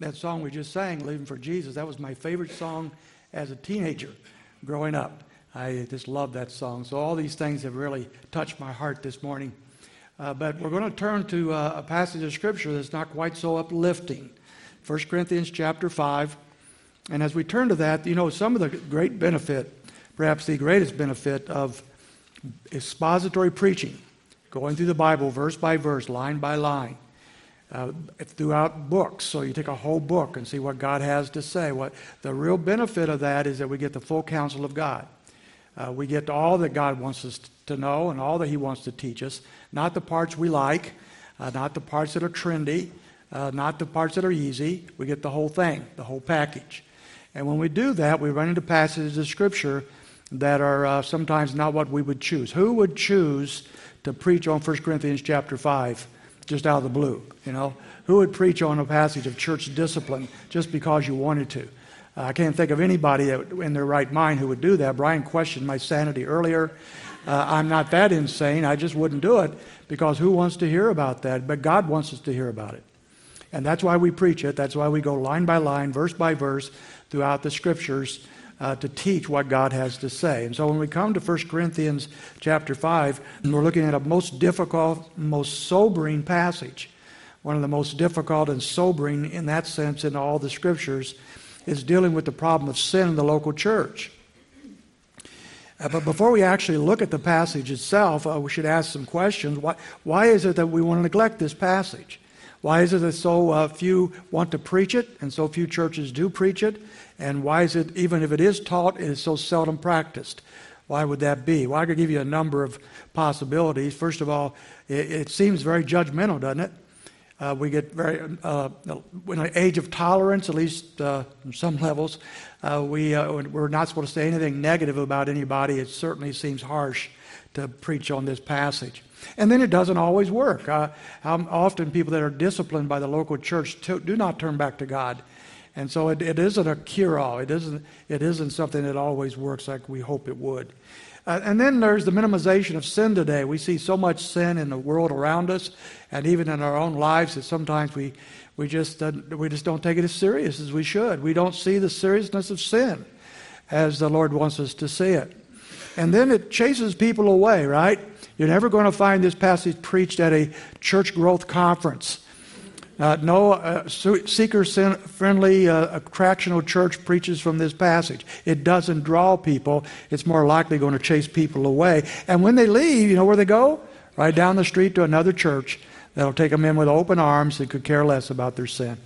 That song we just sang, Living for Jesus, that was my favorite song as a teenager growing up. I just love that song. So all these things have really touched my heart this morning. Uh, but we're going to turn to uh, a passage of Scripture that's not quite so uplifting. 1 Corinthians chapter 5. And as we turn to that, you know, some of the great benefit, perhaps the greatest benefit of expository preaching, going through the Bible verse by verse, line by line, uh, throughout books. So you take a whole book and see what God has to say. What the real benefit of that is that we get the full counsel of God. Uh, we get all that God wants us to know and all that He wants to teach us, not the parts we like, uh, not the parts that are trendy, uh, not the parts that are easy. We get the whole thing, the whole package. And when we do that, we run into passages of Scripture that are uh, sometimes not what we would choose. Who would choose to preach on 1 Corinthians chapter 5 just out of the blue? You know, who would preach on a passage of church discipline just because you wanted to? Uh, I can't think of anybody that, in their right mind who would do that. Brian questioned my sanity earlier. Uh, I'm not that insane. I just wouldn't do it because who wants to hear about that? But God wants us to hear about it. And that's why we preach it. That's why we go line by line, verse by verse throughout the scriptures uh, to teach what God has to say. And so when we come to 1 Corinthians chapter 5, we're looking at a most difficult, most sobering passage. One of the most difficult and sobering in that sense in all the scriptures is dealing with the problem of sin in the local church. Uh, but before we actually look at the passage itself, uh, we should ask some questions. Why, why is it that we want to neglect this passage? Why is it that so uh, few want to preach it and so few churches do preach it? And why is it, even if it is taught, it is so seldom practiced? Why would that be? Well, I could give you a number of possibilities. First of all, it, it seems very judgmental, doesn't it? Uh, we get very, uh, in an age of tolerance, at least uh, some levels, uh, we, uh, we're not supposed to say anything negative about anybody. It certainly seems harsh to preach on this passage. And then it doesn't always work. Uh, often people that are disciplined by the local church do not turn back to God and so it, it isn't a cure all. It isn't, it isn't something that always works like we hope it would. Uh, and then there's the minimization of sin today. We see so much sin in the world around us and even in our own lives that sometimes we, we, just, uh, we just don't take it as serious as we should. We don't see the seriousness of sin as the Lord wants us to see it. And then it chases people away, right? You're never going to find this passage preached at a church growth conference. Uh, no uh, seeker friendly uh, attractional church preaches from this passage. It doesn't draw people, it's more likely going to chase people away. And when they leave, you know where they go? Right down the street to another church that'll take them in with open arms and could care less about their sin.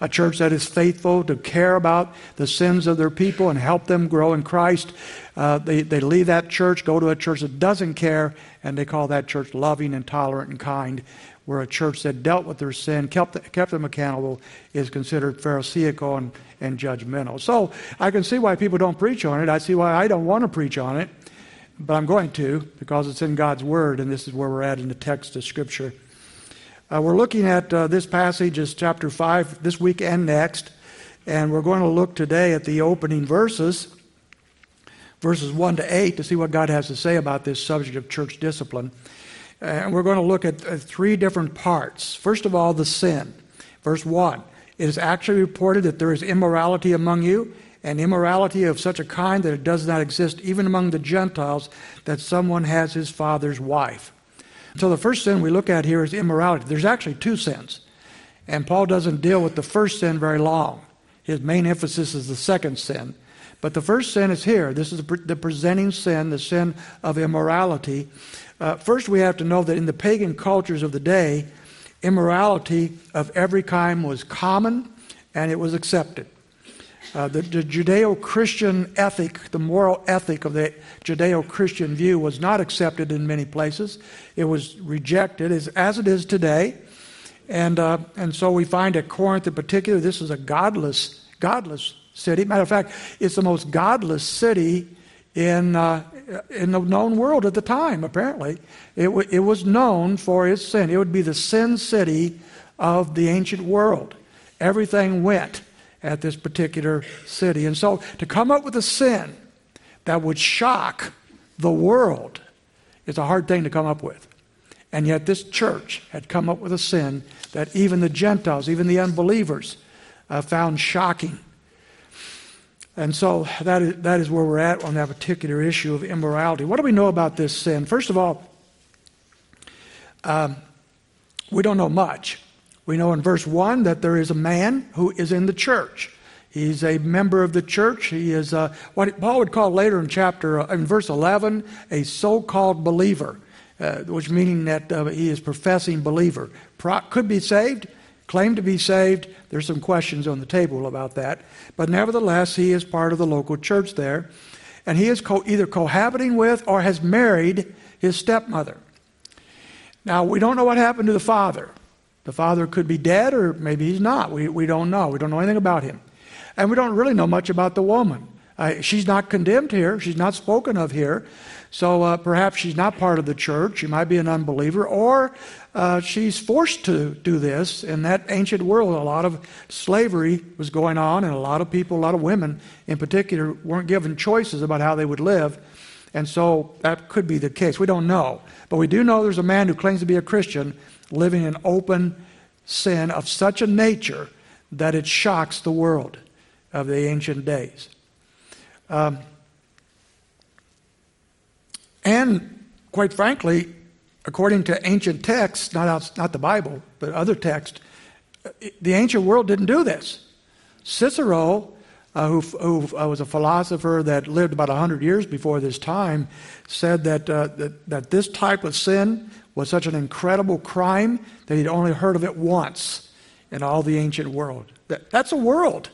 A church that is faithful to care about the sins of their people and help them grow in Christ. Uh, they, they leave that church, go to a church that doesn't care, and they call that church loving and tolerant and kind where a church that dealt with their sin, kept, kept them accountable, is considered pharisaical and, and judgmental. So I can see why people don't preach on it. I see why I don't want to preach on it, but I'm going to because it's in God's Word, and this is where we're at in the text of Scripture. Uh, we're looking at uh, this passage is chapter 5 this week and next, and we're going to look today at the opening verses, verses 1 to 8, to see what God has to say about this subject of church discipline. Uh, and we're going to look at uh, three different parts. First of all, the sin. Verse 1 It is actually reported that there is immorality among you, and immorality of such a kind that it does not exist even among the Gentiles, that someone has his father's wife. So the first sin we look at here is immorality. There's actually two sins. And Paul doesn't deal with the first sin very long. His main emphasis is the second sin. But the first sin is here. This is the presenting sin, the sin of immorality. Uh, first, we have to know that in the pagan cultures of the day, immorality of every kind was common and it was accepted. Uh, the, the Judeo Christian ethic, the moral ethic of the Judeo Christian view, was not accepted in many places. It was rejected, as, as it is today. And, uh, and so we find at Corinth in particular, this is a godless, godless city. Matter of fact, it's the most godless city in, uh, in the known world at the time, apparently. It, w- it was known for its sin. It would be the sin city of the ancient world. Everything went at this particular city. And so to come up with a sin that would shock the world is a hard thing to come up with. And yet this church had come up with a sin that even the Gentiles, even the unbelievers, uh, found shocking. And so that is, that is where we're at on that particular issue of immorality. What do we know about this sin? First of all, um, we don't know much. We know in verse 1 that there is a man who is in the church. He's a member of the church. He is uh, what Paul would call later in chapter, uh, in verse 11, a so called believer, uh, which meaning that uh, he is professing believer. Pro- could be saved, claim to be saved. There's some questions on the table about that. But nevertheless, he is part of the local church there. And he is co- either cohabiting with or has married his stepmother. Now, we don't know what happened to the father. The father could be dead or maybe he's not. We, we don't know. We don't know anything about him. And we don't really know much about the woman. Uh, she's not condemned here, she's not spoken of here. So uh, perhaps she's not part of the church. She might be an unbeliever, or uh, she's forced to do this. In that ancient world, a lot of slavery was going on, and a lot of people, a lot of women in particular, weren't given choices about how they would live. And so that could be the case. We don't know. But we do know there's a man who claims to be a Christian living in open sin of such a nature that it shocks the world of the ancient days. Um, and quite frankly, according to ancient texts, not, not the Bible, but other texts, the ancient world didn't do this. Cicero, uh, who, who uh, was a philosopher that lived about 100 years before this time, said that, uh, that, that this type of sin was such an incredible crime that he'd only heard of it once in all the ancient world. That, that's a world.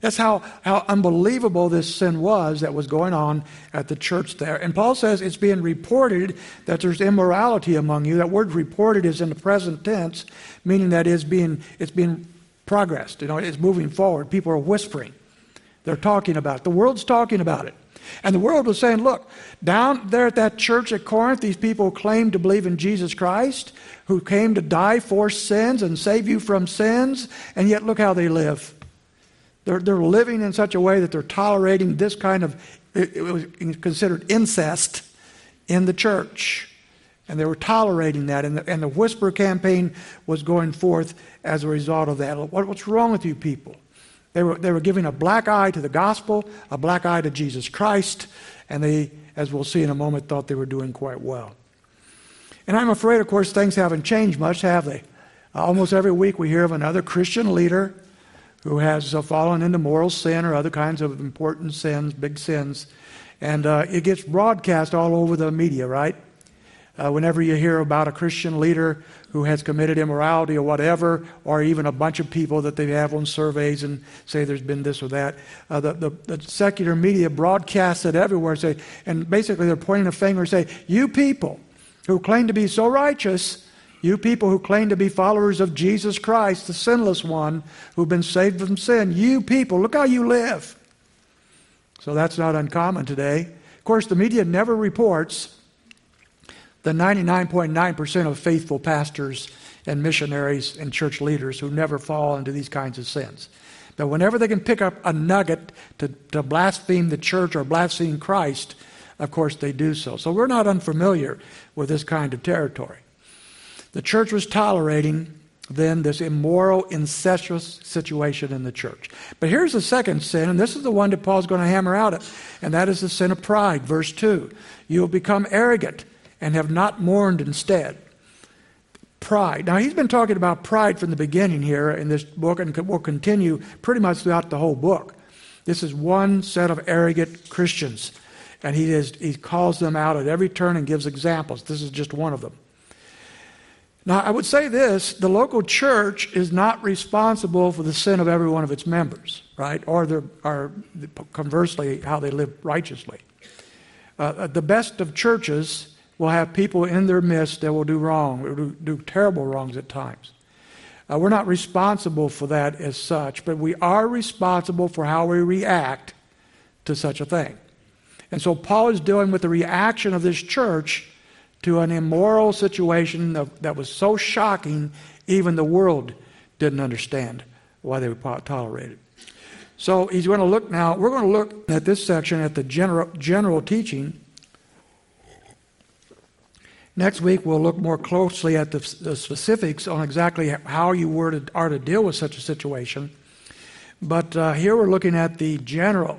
That's how, how unbelievable this sin was that was going on at the church there. And Paul says it's being reported that there's immorality among you. That word reported is in the present tense, meaning that it's being, it's being progressed. You know, it's moving forward. People are whispering. They're talking about it. The world's talking about it. And the world was saying, look, down there at that church at Corinth, these people claim to believe in Jesus Christ, who came to die for sins and save you from sins, and yet look how they live. They're, they're living in such a way that they're tolerating this kind of, it, it was considered incest in the church. And they were tolerating that. And the, and the whisper campaign was going forth as a result of that. What, what's wrong with you people? They were, they were giving a black eye to the gospel, a black eye to Jesus Christ, and they, as we'll see in a moment, thought they were doing quite well. And I'm afraid, of course, things haven't changed much, have they? Uh, almost every week we hear of another Christian leader who has uh, fallen into moral sin or other kinds of important sins, big sins. And uh, it gets broadcast all over the media, right? Uh, whenever you hear about a Christian leader who has committed immorality or whatever, or even a bunch of people that they have on surveys and say there's been this or that, uh, the, the, the, secular media broadcasts it everywhere. Say, and basically they're pointing a finger and say, You people who claim to be so righteous, you people who claim to be followers of Jesus Christ, the sinless one, who've been saved from sin, you people, look how you live. So that's not uncommon today. Of course, the media never reports the 99.9% of faithful pastors and missionaries and church leaders who never fall into these kinds of sins. But whenever they can pick up a nugget to, to blaspheme the church or blaspheme Christ, of course they do so. So we're not unfamiliar with this kind of territory. The church was tolerating then this immoral, incestuous situation in the church. But here's the second sin, and this is the one that Paul's going to hammer out at, and that is the sin of pride. Verse 2 You will become arrogant and have not mourned instead. Pride. Now, he's been talking about pride from the beginning here in this book, and will continue pretty much throughout the whole book. This is one set of arrogant Christians, and he, is, he calls them out at every turn and gives examples. This is just one of them. Now, I would say this the local church is not responsible for the sin of every one of its members, right? Or, their, or conversely, how they live righteously. Uh, uh, the best of churches will have people in their midst that will do wrong, will do, terrible wrongs at times. Uh, we're not responsible for that as such, but we are responsible for how we react to such a thing. And so Paul is dealing with the reaction of this church to an immoral situation that was so shocking, even the world didn't understand why they would tolerate it. So he's going to look now, we're going to look at this section at the general, general teaching. Next week, we'll look more closely at the, the specifics on exactly how you were to, are to deal with such a situation. But uh, here we're looking at the general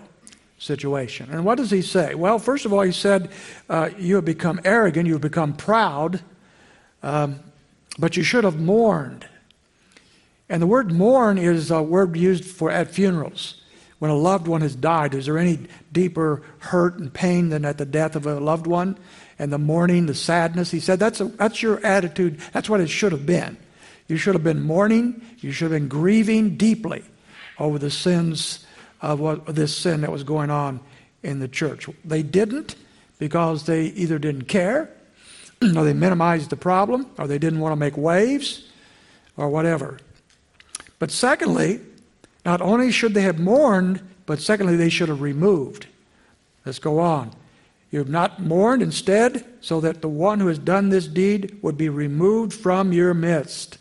situation. And what does he say? Well, first of all, he said, uh, You have become arrogant, you have become proud, um, but you should have mourned. And the word mourn is a word used for at funerals. When a loved one has died, is there any deeper hurt and pain than at the death of a loved one? And the mourning, the sadness. He said that's, a, that's your attitude. That's what it should have been. You should have been mourning. You should have been grieving deeply over the sins of what, this sin that was going on in the church. They didn't because they either didn't care, or they minimized the problem, or they didn't want to make waves, or whatever. But secondly, not only should they have mourned, but secondly, they should have removed. Let's go on. You have not mourned instead, so that the one who has done this deed would be removed from your midst.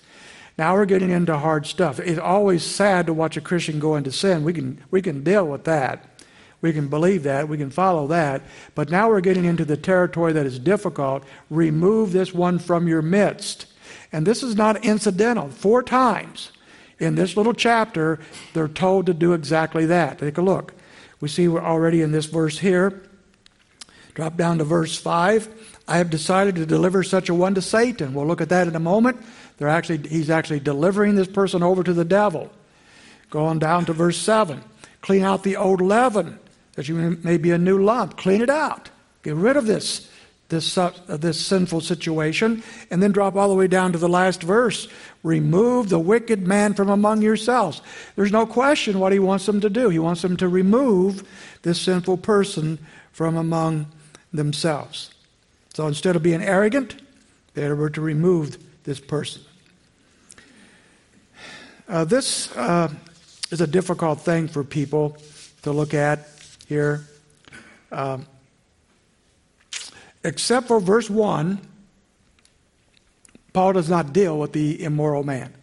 Now we're getting into hard stuff. It's always sad to watch a Christian go into sin. We can, we can deal with that. We can believe that. We can follow that. But now we're getting into the territory that is difficult. Remove this one from your midst. And this is not incidental. Four times in this little chapter, they're told to do exactly that. Take a look. We see we're already in this verse here. Drop down to verse 5. I have decided to deliver such a one to Satan. We'll look at that in a moment. They're actually, he's actually delivering this person over to the devil. Going down to verse 7. Clean out the old leaven, that you may be a new lump. Clean it out. Get rid of this, this, uh, this sinful situation. And then drop all the way down to the last verse. Remove the wicked man from among yourselves. There's no question what he wants them to do. He wants them to remove this sinful person from among themselves. So instead of being arrogant, they were to remove this person. Uh, this uh, is a difficult thing for people to look at here. Um, except for verse 1, Paul does not deal with the immoral man.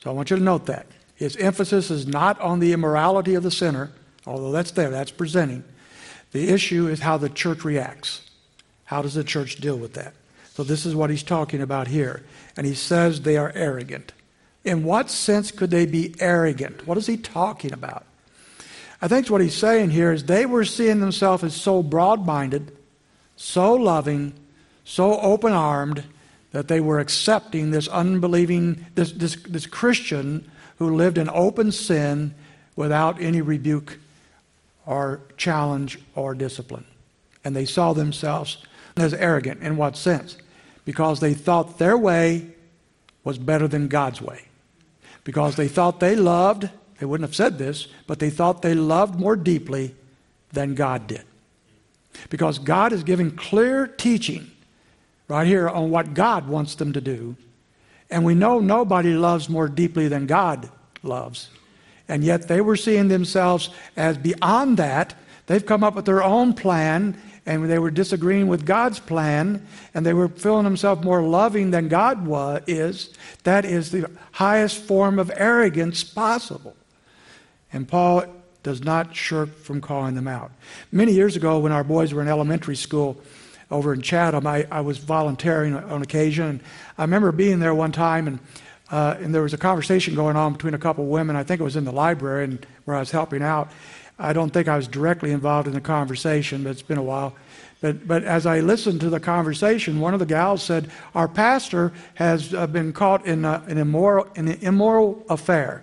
So I want you to note that. His emphasis is not on the immorality of the sinner, although that's there, that's presenting. The issue is how the church reacts. How does the church deal with that? So this is what he's talking about here. And he says they are arrogant. In what sense could they be arrogant? What is he talking about? I think what he's saying here is they were seeing themselves as so broad minded, so loving, so open armed, that they were accepting this unbelieving, this, this, this Christian who lived in open sin without any rebuke or challenge or discipline. And they saw themselves as arrogant. In what sense? Because they thought their way was better than God's way. Because they thought they loved, they wouldn't have said this, but they thought they loved more deeply than God did. Because God is giving clear teaching right here on what God wants them to do. And we know nobody loves more deeply than God loves. And yet they were seeing themselves as beyond that. They've come up with their own plan and they were disagreeing with God's plan, and they were feeling themselves more loving than God was, is, that is the highest form of arrogance possible. And Paul does not shirk from calling them out. Many years ago, when our boys were in elementary school over in Chatham, I, I was volunteering on occasion. And I remember being there one time, and, uh, and there was a conversation going on between a couple of women. I think it was in the library and where I was helping out. I don't think I was directly involved in the conversation, but it's been a while. But, but as I listened to the conversation, one of the gals said, Our pastor has uh, been caught in a, an, immoral, in an immoral affair.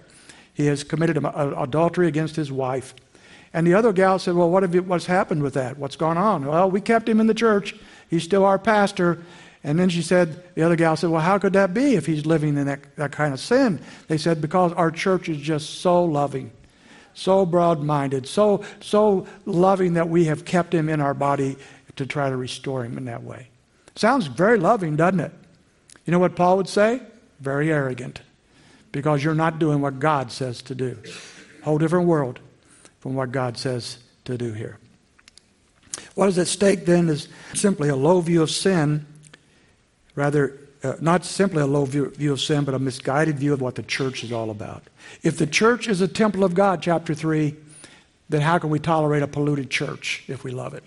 He has committed adultery against his wife. And the other gal said, Well, what have you, what's happened with that? What's gone on? Well, we kept him in the church. He's still our pastor. And then she said, the other gal said, Well, how could that be if he's living in that, that kind of sin? They said, Because our church is just so loving so broad minded, so, so loving that we have kept him in our body to try to restore him in that way. Sounds very loving, doesn't it? You know what Paul would say? Very arrogant, because you're not doing what God says to do. Whole different world from what God says to do here. What is at stake then is simply a low view of sin, rather uh, not simply a low view, view of sin, but a misguided view of what the church is all about. If the church is a temple of God, chapter 3, then how can we tolerate a polluted church if we love it?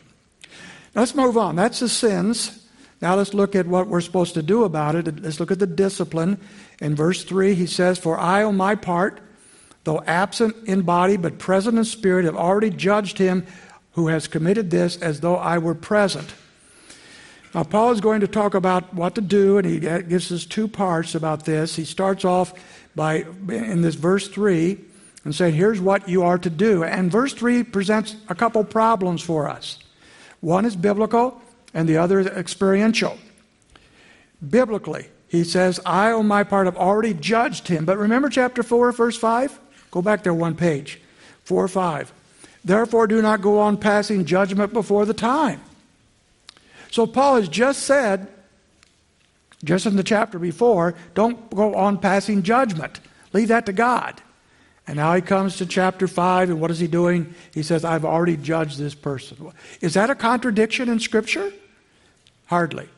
Now let's move on. That's the sins. Now let's look at what we're supposed to do about it. Let's look at the discipline. In verse 3, he says, For I, on my part, though absent in body but present in spirit, have already judged him who has committed this as though I were present. Now, Paul is going to talk about what to do, and he gives us two parts about this. He starts off by, in this verse 3, and saying, Here's what you are to do. And verse 3 presents a couple problems for us. One is biblical, and the other is experiential. Biblically, he says, I, on my part, have already judged him. But remember chapter 4, verse 5? Go back there one page. 4 5. Therefore, do not go on passing judgment before the time. So, Paul has just said, just in the chapter before, don't go on passing judgment. Leave that to God. And now he comes to chapter 5, and what is he doing? He says, I've already judged this person. Is that a contradiction in Scripture? Hardly.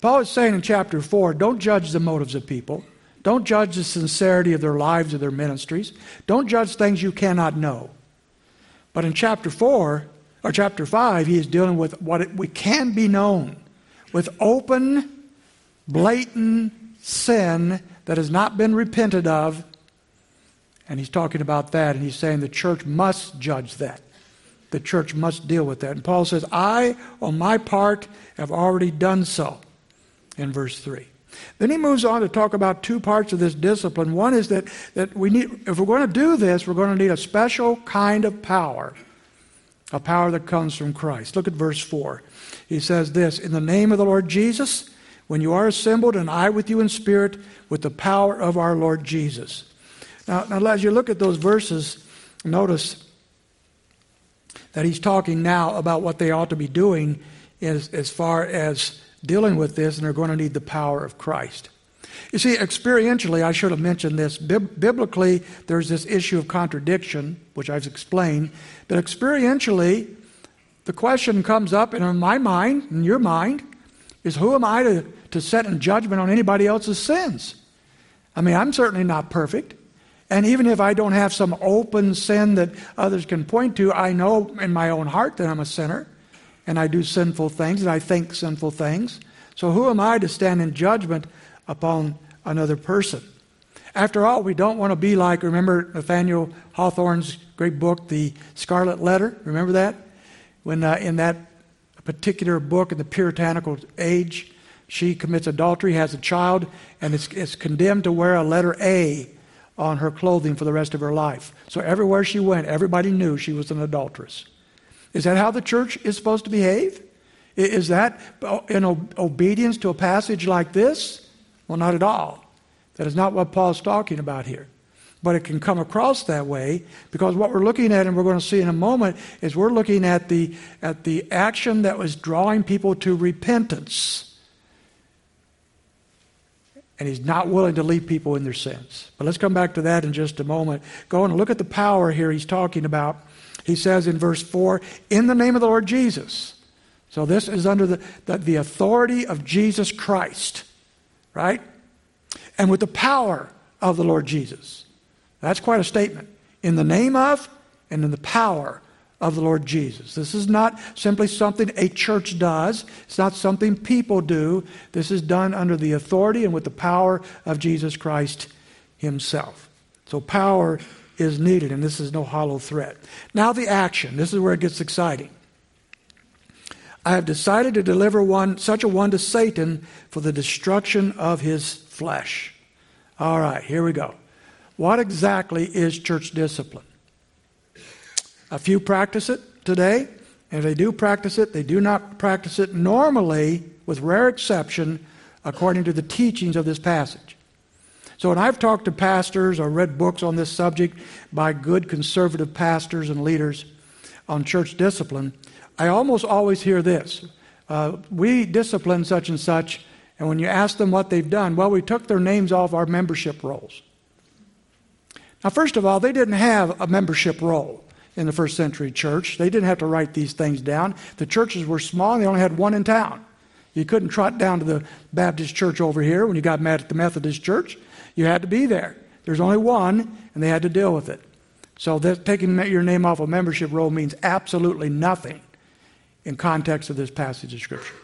Paul is saying in chapter 4 don't judge the motives of people, don't judge the sincerity of their lives or their ministries, don't judge things you cannot know. But in chapter 4, or chapter 5, he is dealing with what it, we can be known with open, blatant sin that has not been repented of. And he's talking about that, and he's saying the church must judge that. The church must deal with that. And Paul says, I, on my part, have already done so, in verse 3. Then he moves on to talk about two parts of this discipline. One is that, that we need, if we're going to do this, we're going to need a special kind of power, a power that comes from Christ. Look at verse 4. He says this In the name of the Lord Jesus, when you are assembled, and I with you in spirit, with the power of our Lord Jesus. Now, now as you look at those verses, notice that he's talking now about what they ought to be doing as, as far as dealing with this, and they're going to need the power of Christ. You see, experientially, I should have mentioned this. biblically, there's this issue of contradiction, which I've explained. But experientially, the question comes up in my mind, in your mind, is who am I to, to set in judgment on anybody else's sins? I mean, I'm certainly not perfect. And even if I don't have some open sin that others can point to, I know in my own heart that I'm a sinner and I do sinful things and I think sinful things. So who am I to stand in judgment upon another person? After all, we don't want to be like, remember Nathaniel Hawthorne's great book, The Scarlet Letter? Remember that? When uh, in that particular book in the puritanical age, she commits adultery, has a child, and is, is condemned to wear a letter A on her clothing for the rest of her life. So everywhere she went, everybody knew she was an adulteress. Is that how the church is supposed to behave? Is that in obedience to a passage like this? Well, not at all. That is not what Paul's talking about here. But it can come across that way because what we're looking at, and we're going to see in a moment, is we're looking at the, at the action that was drawing people to repentance. And he's not willing to leave people in their sins. But let's come back to that in just a moment. Go and look at the power here he's talking about he says in verse 4, in the name of the Lord Jesus. So this is under the, the, the authority of Jesus Christ, right? And with the power of the Lord Jesus. That's quite a statement. In the name of and in the power of the Lord Jesus. This is not simply something a church does. It's not something people do. This is done under the authority and with the power of Jesus Christ himself. So power is needed, and this is no hollow threat. Now, the action. This is where it gets exciting. I have decided to deliver one, such a one to Satan for the destruction of his flesh. All right, here we go. What exactly is church discipline? A few practice it today, and if they do practice it, they do not practice it normally, with rare exception, according to the teachings of this passage. So when I've talked to pastors or read books on this subject by good conservative pastors and leaders on church discipline, I almost always hear this. Uh, we discipline such and such, and when you ask them what they've done, well, we took their names off our membership rolls. Now, first of all, they didn't have a membership roll in the first century church. They didn't have to write these things down. The churches were small, they only had one in town. You couldn't trot down to the Baptist church over here when you got mad at the Methodist church. You had to be there. There's only one, and they had to deal with it. So that, taking your name off a membership roll means absolutely nothing in context of this passage of Scripture.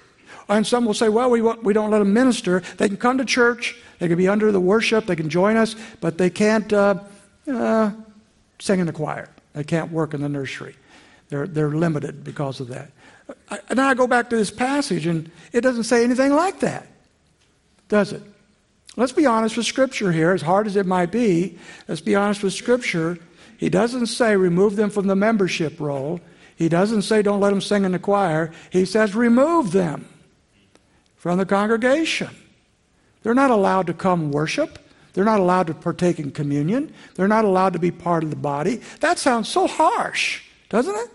And some will say, well, we, we don't let them minister. They can come to church, they can be under the worship, they can join us, but they can't, uh, uh, sing in the choir. They can't work in the nursery. They're, they're limited because of that. And then I go back to this passage, and it doesn't say anything like that, does it? Let's be honest with Scripture here, as hard as it might be. Let's be honest with Scripture. He doesn't say remove them from the membership roll. He doesn't say don't let them sing in the choir. He says remove them from the congregation. They're not allowed to come worship. They're not allowed to partake in communion. They're not allowed to be part of the body. That sounds so harsh, doesn't it?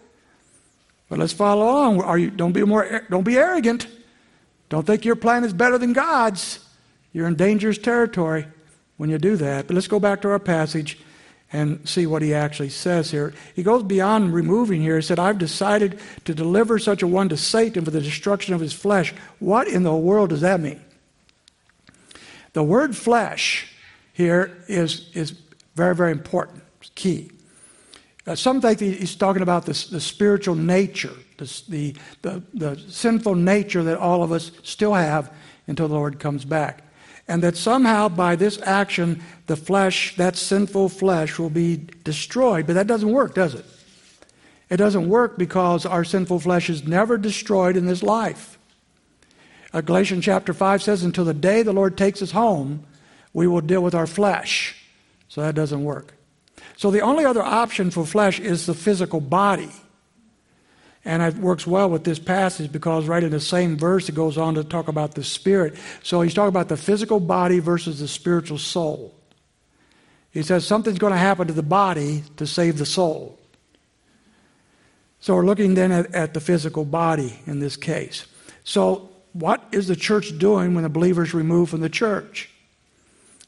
But let's follow along. Are you, don't, be more, don't be arrogant. Don't think your plan is better than God's. You're in dangerous territory when you do that. But let's go back to our passage and see what he actually says here. He goes beyond removing here. He said, I've decided to deliver such a one to Satan for the destruction of his flesh. What in the world does that mean? The word flesh here is, is very, very important, it's key. Uh, some think he's talking about the, the spiritual nature, the, the, the, the sinful nature that all of us still have until the Lord comes back. And that somehow by this action, the flesh, that sinful flesh, will be destroyed. But that doesn't work, does it? It doesn't work because our sinful flesh is never destroyed in this life. Uh, Galatians chapter 5 says, Until the day the Lord takes us home, we will deal with our flesh. So that doesn't work. So the only other option for flesh is the physical body. And it works well with this passage because right in the same verse it goes on to talk about the spirit. So he's talking about the physical body versus the spiritual soul. He says something's going to happen to the body to save the soul. So we're looking then at, at the physical body in this case. So what is the church doing when the believer is removed from the church?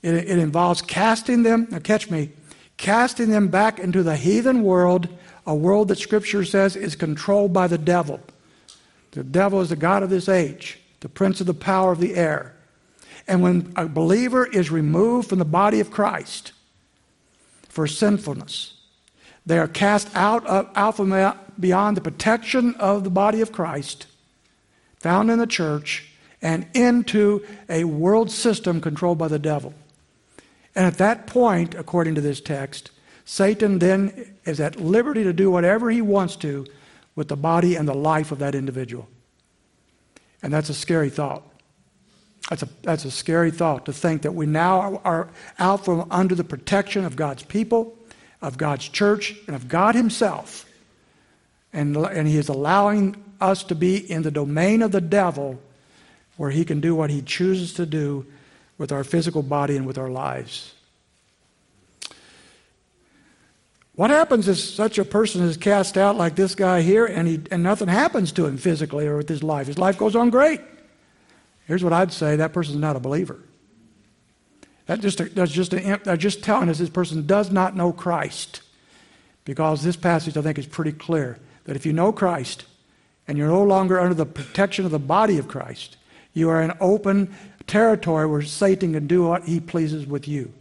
It, it involves casting them, now catch me, casting them back into the heathen world, a world that Scripture says is controlled by the devil. The devil is the God of this age, the prince of the power of the air. And when a believer is removed from the body of Christ for sinfulness, they are cast out, of, from beyond the protection of the body of Christ, found in the church, and into a world system controlled by the devil. And at that point, according to this text, Satan then is at liberty to do whatever he wants to with the body and the life of that individual. And that's a scary thought. That's a, that's a scary thought to think that we now are out from under the protection of God's people, of God's church, and of God Himself. And, and He is allowing us to be in the domain of the devil where He can do what He chooses to do with our physical body and with our lives. What happens if such a person is cast out like this guy here and, he, and nothing happens to him physically or with his life? His life goes on great. Here's what I'd say that person's not a believer. That just, that's, just a, that's just telling us this person does not know Christ. Because this passage, I think, is pretty clear that if you know Christ and you're no longer under the protection of the body of Christ, you are in open territory where Satan can do what he pleases with you.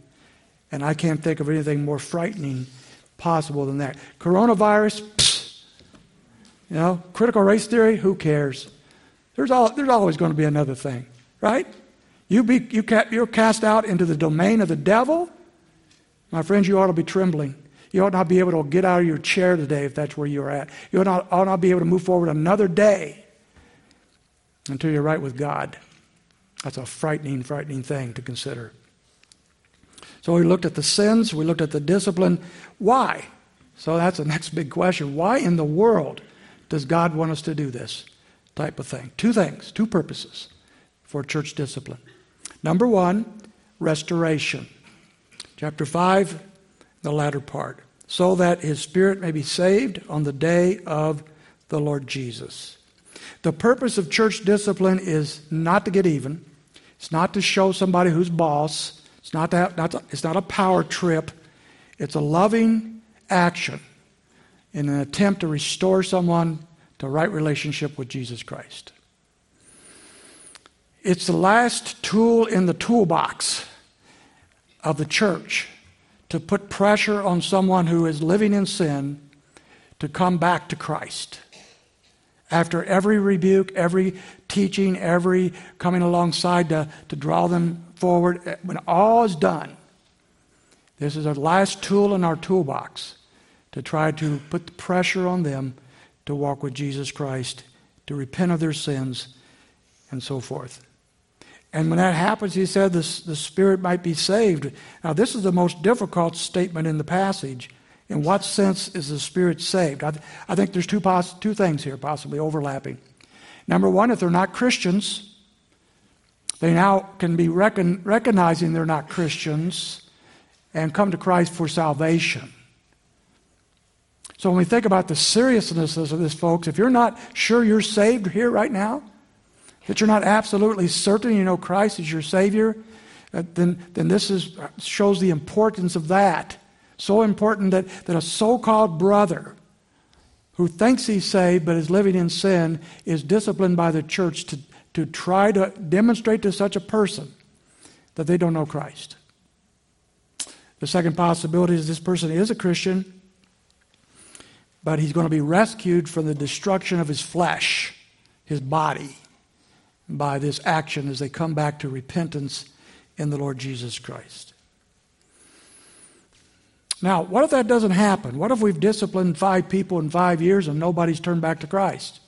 And I can't think of anything more frightening possible than that. Coronavirus, you know, critical race theory, who cares? There's, all, there's always going to be another thing, right? You be, you you're cast out into the domain of the devil. My friends, you ought to be trembling. You ought not be able to get out of your chair today if that's where you're at. You ought not, ought not be able to move forward another day until you're right with God. That's a frightening, frightening thing to consider. So we looked at the sins, we looked at the discipline. Why? So that's the next big question. Why in the world does God want us to do this type of thing? Two things, two purposes for church discipline. Number one, restoration. Chapter 5, the latter part. So that his spirit may be saved on the day of the Lord Jesus. The purpose of church discipline is not to get even, it's not to show somebody who's boss. It's not, to not it's not a power trip. It's a loving action in an attempt to restore someone to right relationship with Jesus Christ. It's the last tool in the toolbox of the church to put pressure on someone who is living in sin to come back to Christ. After every rebuke, every teaching, every coming alongside to, to draw them forward, eh, when all is done, this is our last tool in our toolbox to try to put the pressure on them to walk with Jesus Christ, to repent of their sins, and so forth. And when that happens, he said the, the Spirit might be saved. Now, this is the most difficult statement in the passage. In what sense is the Spirit saved? I, th- I think there's two, pos- two things here possibly overlapping. Number one, if they're not Christians, they now can be recon- recognizing they're not Christians and come to Christ for salvation. So when we think about the seriousness of this, folks, if you're not sure you're saved here right now, that you're not absolutely certain you know Christ is your Savior, uh, then, then this is, shows the importance of that. So important that, that a so called brother who thinks he's saved but is living in sin is disciplined by the church to, to try to demonstrate to such a person that they don't know Christ. The second possibility is this person is a Christian, but he's going to be rescued from the destruction of his flesh, his body by this action as they come back to repentance in the Lord Jesus Christ. Now, what if that doesn't happen? What if we've disciplined five people in five years and nobody's turned back to Christ?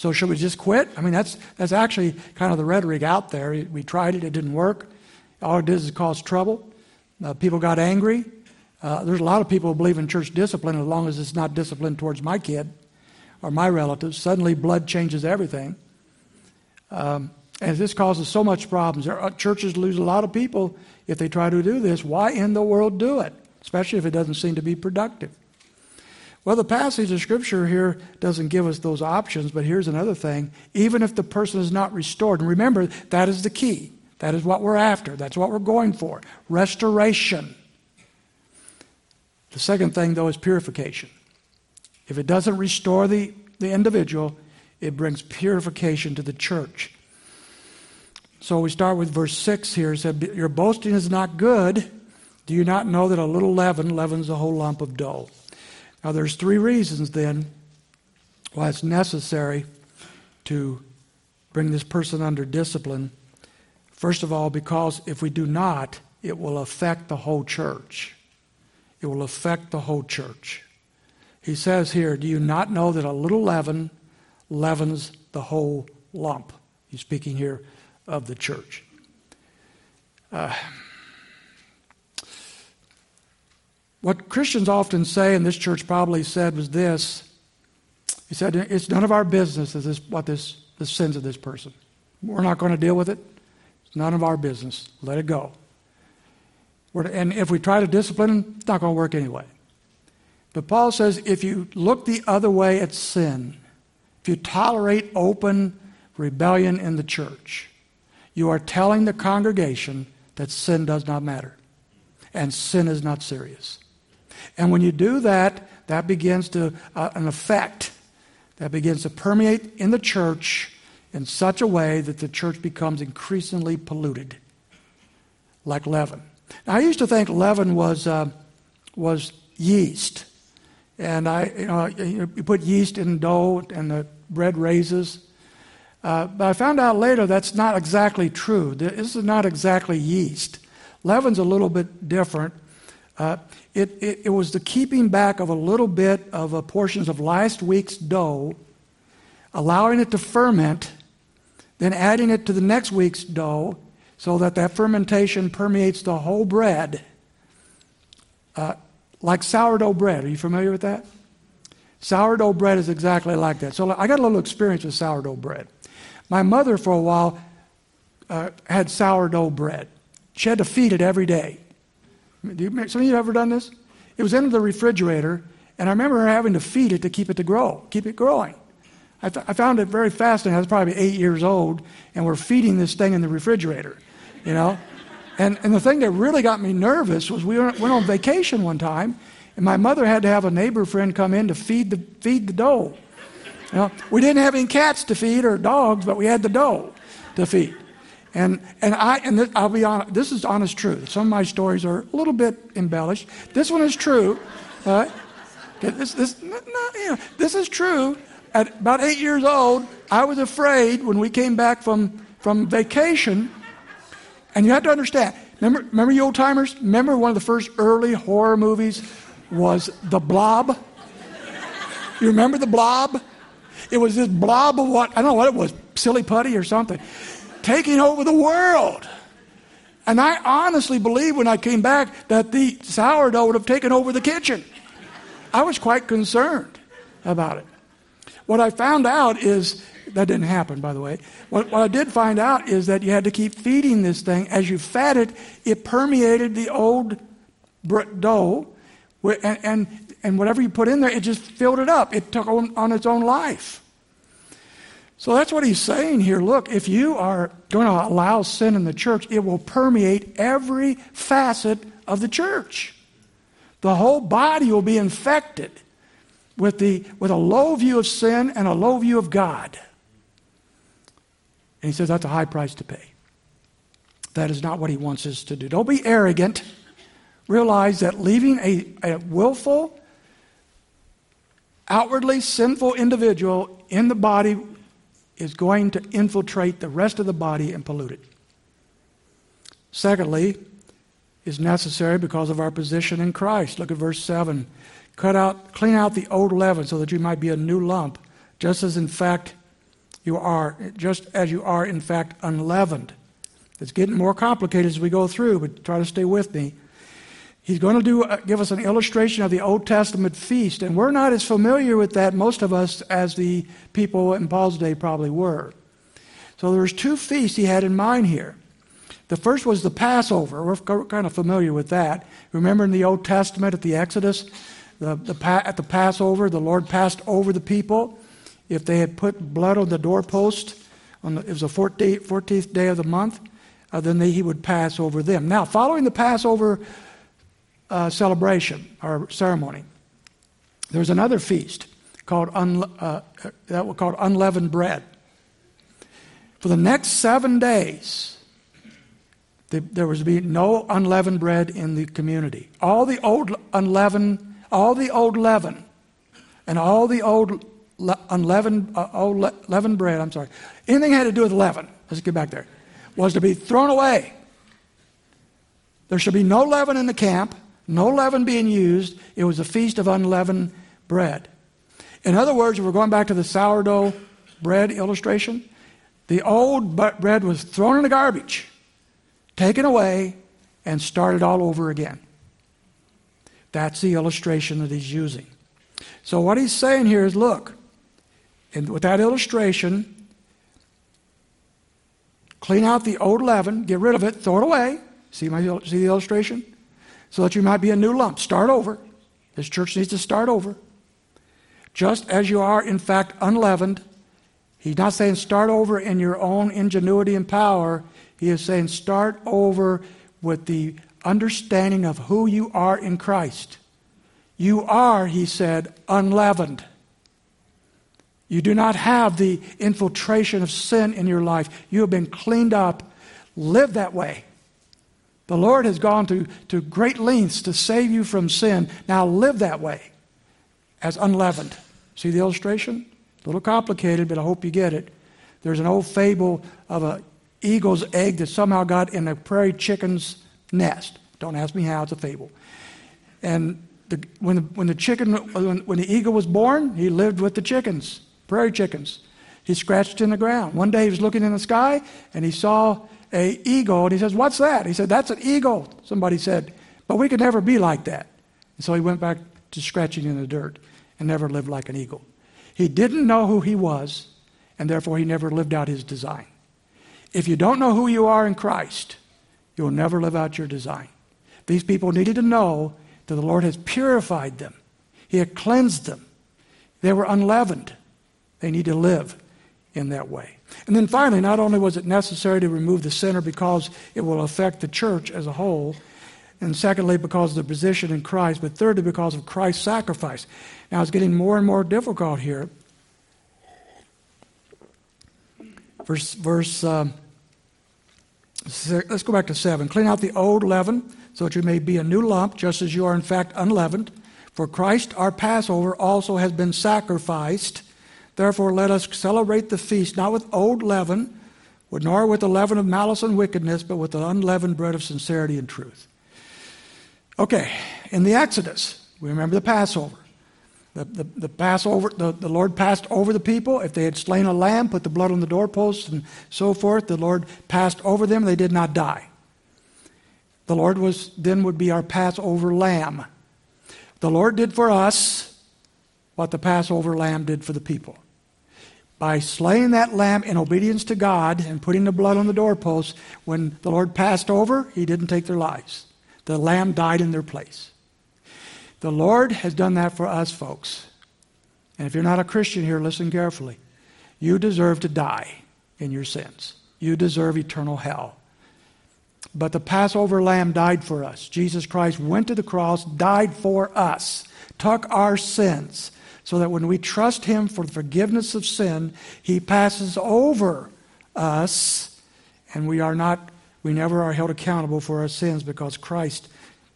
So should we just quit? I mean, that's, that's actually kind of the rhetoric out there. We tried it, it didn't work. All it did is cause trouble. Uh, people got angry. Uh, there's a lot of people who believe in church discipline as long as it's not discipline towards my kid or my relatives. Suddenly, blood changes everything. Um, and this causes so much problems. Churches lose a lot of people if they try to do this. Why in the world do it? Especially if it doesn't seem to be productive. Well, the passage of Scripture here doesn't give us those options, but here's another thing. Even if the person is not restored, and remember, that is the key. That is what we're after. That's what we're going for restoration. The second thing, though, is purification. If it doesn't restore the, the individual, it brings purification to the church. So we start with verse 6 here. It said, Your boasting is not good. Do you not know that a little leaven leavens a whole lump of dough? Now, there's three reasons then why it's necessary to bring this person under discipline. First of all, because if we do not, it will affect the whole church. It will affect the whole church. He says here, Do you not know that a little leaven leavens the whole lump. He's speaking here of the church. Uh, what Christians often say, and this church probably said, was this. He said, It's none of our business is this, what this, the sins of this person. We're not going to deal with it. It's none of our business. Let it go. We're, and if we try to discipline it's not going to work anyway. But Paul says if you look the other way at sin, if you tolerate open rebellion in the church, you are telling the congregation that sin does not matter and sin is not serious. And when you do that, that begins to, uh, an effect that begins to permeate in the church in such a way that the church becomes increasingly polluted, like leaven. Now, I used to think leaven was, uh, was yeast. And I, you know, you put yeast in dough and the bread raises. Uh, but I found out later that's not exactly true. This is not exactly yeast. Leaven's a little bit different. Uh, it, it, it, was the keeping back of a little bit of uh, portions of last week's dough, allowing it to ferment, then adding it to the next week's dough so that that fermentation permeates the whole bread. Uh, like sourdough bread. Are you familiar with that? Sourdough bread is exactly like that. So I got a little experience with sourdough bread. My mother, for a while, uh, had sourdough bread. She had to feed it every day. You, some of you ever done this? It was in the refrigerator, and I remember having to feed it to keep it to grow, keep it growing. I, th- I found it very fascinating. I was probably eight years old, and we're feeding this thing in the refrigerator, you know. And, and the thing that really got me nervous was we went on vacation one time, and my mother had to have a neighbor friend come in to feed the, feed the dough. You know, we didn't have any cats to feed or dogs, but we had the dough to feed. And, and, I, and this, I'll be honest, this is honest truth. Some of my stories are a little bit embellished. This one is true. Uh, this, this, you know, this is true. At about eight years old, I was afraid when we came back from, from vacation and you have to understand, remember, remember you old timers? Remember one of the first early horror movies was The Blob? You remember the blob? It was this blob of what, I don't know what it was, silly putty or something, taking over the world. And I honestly believe when I came back that the sourdough would have taken over the kitchen. I was quite concerned about it. What I found out is that didn't happen, by the way. What, what, I did find out is that you had to keep feeding this thing. As you fed it, it permeated the old dough, and, and, and whatever you put in there, it just filled it up. It took on, on its own life. So that's what he's saying here. Look, if you are going to allow sin in the church, it will permeate every facet of the church. The whole body will be infected with, the, with a low view of sin and a low view of God. And he says that's a high price to pay. That is not what he wants us to do. Don't be arrogant. Realize that leaving a, a willful, outwardly sinful individual in the body is going to infiltrate the rest of the body and pollute it. Secondly, is necessary because of our position in Christ. Look at verse 7. Cut out, clean out the old leaven so that you might be a new lump, just as in fact you are, just as you are in fact unleavened. It's getting more complicated as we go through, but try to stay with me. He's going to do, uh, give us an illustration of the Old Testament feast, and we're not as familiar with that, most of us, as the people in Paul's day probably were. So there's two feasts he had in mind here. The first was the Passover. We're kind of familiar with that. Remember in the Old Testament at the Exodus, the, the, at the Passover, the Lord passed over the people. If they had put blood on the doorpost, on the, it was the 14th, 14th day of the month, uh, then they, he would pass over them. Now, following the Passover uh, celebration or ceremony. There was another feast called, un, uh, that was called unleavened bread. For the next seven days, the, there was to be no unleavened bread in the community. All the old unleavened, all the old leaven, and all the old le- unleavened, uh, old le- leavened bread. I'm sorry, anything had to do with leaven. Let's get back there. Was to be thrown away. There should be no leaven in the camp no leaven being used. It was a feast of unleavened bread. In other words, if we're going back to the sourdough bread illustration. The old bread was thrown in the garbage, taken away, and started all over again. That's the illustration that he's using. So, what he's saying here is look, and with that illustration, clean out the old leaven, get rid of it, throw it away. See, my, see the illustration? So that you might be a new lump. Start over. This church needs to start over. Just as you are, in fact, unleavened. He's not saying start over in your own ingenuity and power. He is saying start over with the understanding of who you are in Christ. You are, he said, unleavened. You do not have the infiltration of sin in your life. You have been cleaned up. Live that way. The Lord has gone to, to great lengths to save you from sin. Now live that way as unleavened. See the illustration? A little complicated, but I hope you get it. There's an old fable of an eagle's egg that somehow got in a prairie chicken's nest. Don't ask me how, it's a fable. And the, when, the, when the chicken, when, when the eagle was born, he lived with the chickens, prairie chickens. He scratched in the ground. One day he was looking in the sky and he saw a eagle. And he says, What's that? He said, That's an eagle. Somebody said, But we could never be like that. And so he went back to scratching in the dirt and never lived like an eagle. He didn't know who he was, and therefore he never lived out his design. If you don't know who you are in Christ, you'll never live out your design. These people needed to know that the Lord has purified them, He had cleansed them. They were unleavened. They need to live in that way. And then finally, not only was it necessary to remove the sinner because it will affect the church as a whole, and secondly, because of the position in Christ, but thirdly, because of Christ's sacrifice. Now, it's getting more and more difficult here. Verse, verse um, let's go back to 7. Clean out the old leaven so that you may be a new lump, just as you are in fact unleavened. For Christ, our Passover, also has been sacrificed Therefore, let us celebrate the feast not with old leaven, nor with the leaven of malice and wickedness, but with the unleavened bread of sincerity and truth. Okay, in the Exodus, we remember the Passover. The, the, the Passover, the, the Lord passed over the people. If they had slain a lamb, put the blood on the doorposts and so forth, the Lord passed over them. They did not die. The Lord was then would be our Passover lamb. The Lord did for us what the Passover lamb did for the people. By slaying that lamb in obedience to God and putting the blood on the doorposts, when the Lord passed over, he didn't take their lives. The lamb died in their place. The Lord has done that for us, folks. And if you're not a Christian here, listen carefully. You deserve to die in your sins. You deserve eternal hell. But the Passover lamb died for us. Jesus Christ went to the cross, died for us, took our sins, so that when we trust him for the forgiveness of sin, he passes over us, and we are not, we never are held accountable for our sins because Christ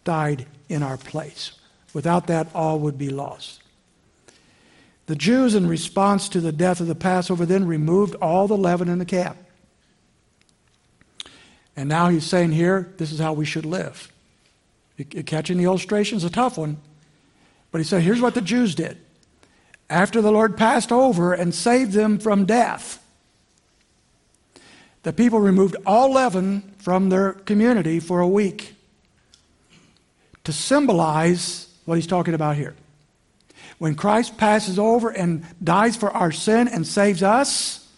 died in our place. Without that, all would be lost. The Jews, in response to the death of the Passover, then removed all the leaven in the camp. And now he's saying here, this is how we should live. You catching the illustration? It's a tough one. But he said, here's what the Jews did. After the Lord passed over and saved them from death, the people removed all leaven from their community for a week to symbolize what he's talking about here. When Christ passes over and dies for our sin and saves us,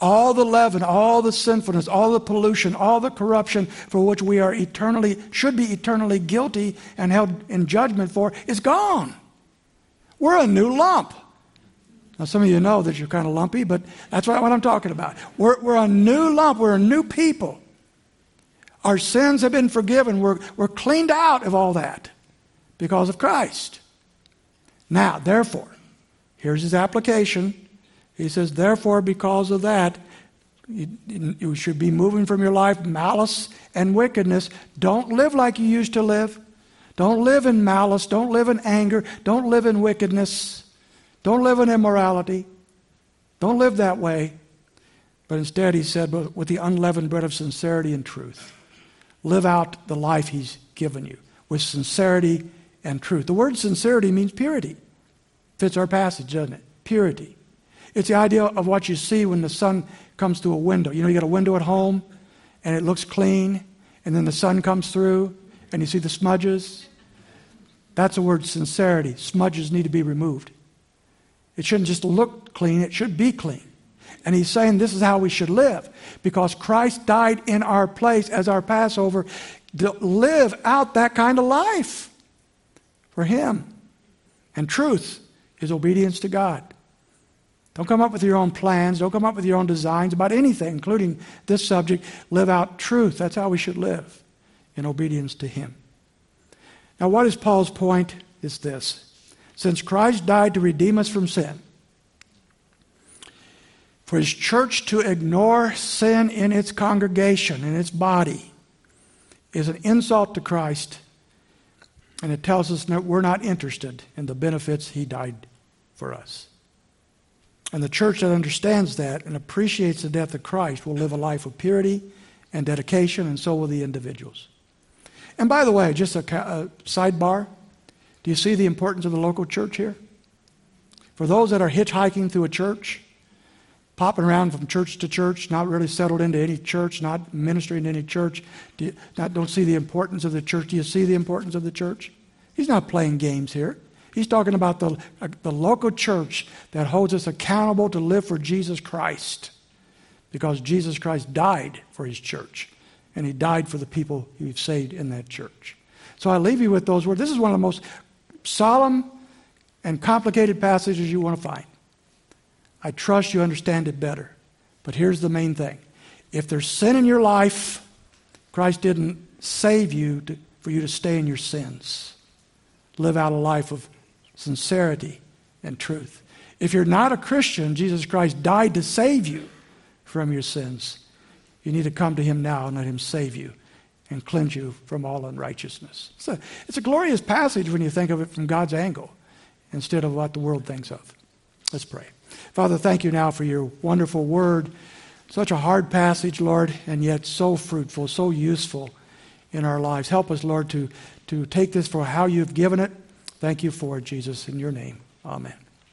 all the leaven, all the sinfulness, all the pollution, all the corruption for which we are eternally, should be eternally guilty and held in judgment for, is gone. We're a new lump. Now, some of you know that you're kind of lumpy, but that's what, I'm talking about. We're, we're a new lump. We're a new people. Our sins have been forgiven. We're, we're cleaned out of all that because of Christ. Now, therefore, here's his application. He says, therefore, because of that, you, you, should be moving from your life malice and wickedness. Don't live like you used to live. Don't live in malice. Don't live in anger. Don't live in wickedness. Don't live in immorality. Don't live that way. But instead, he said, with the unleavened bread of sincerity and truth, live out the life he's given you with sincerity and truth. The word sincerity means purity. Fits our passage, doesn't it? Purity. It's the idea of what you see when the sun comes through a window. You know, you got a window at home and it looks clean, and then the sun comes through and you see the smudges. That's the word sincerity. Smudges need to be removed. It shouldn't just look clean, it should be clean. And he's saying this is how we should live because Christ died in our place as our Passover to live out that kind of life for him. And truth is obedience to God. Don't come up with your own plans. Don't come up with your own designs about anything, including this subject. Live out truth. That's how we should live in obedience to Him. Now, what is Paul's point? Is this. Since Christ died to redeem us from sin, for His church to ignore sin in its congregation, in its body, is an insult to Christ, and it tells us that we're not interested in the benefits He died for us. And the church that understands that and appreciates the death of Christ will live a life of purity and dedication, and so will the individuals. And by the way, just a, a sidebar do you see the importance of the local church here? For those that are hitchhiking through a church, popping around from church to church, not really settled into any church, not ministering in any church, do you, not, don't see the importance of the church. Do you see the importance of the church? He's not playing games here. He's talking about the, uh, the local church that holds us accountable to live for Jesus Christ because Jesus Christ died for his church and he died for the people he saved in that church. So I leave you with those words. This is one of the most solemn and complicated passages you want to find. I trust you understand it better. But here's the main thing if there's sin in your life, Christ didn't save you to, for you to stay in your sins. Live out a life of sincerity, and truth. If you're not a Christian, Jesus Christ died to save you from your sins. You need to come to Him now and let Him save you and cleanse you from all unrighteousness. It's a, it's a glorious passage when you think of it from God's angle instead of what the world thinks of. Let's pray. Father, thank you now for your wonderful word. Such a hard passage, Lord, and yet so fruitful, so useful in our lives. Help us, Lord, to, to take this for how you've given it Thank you for it, Jesus, in your name. Amen.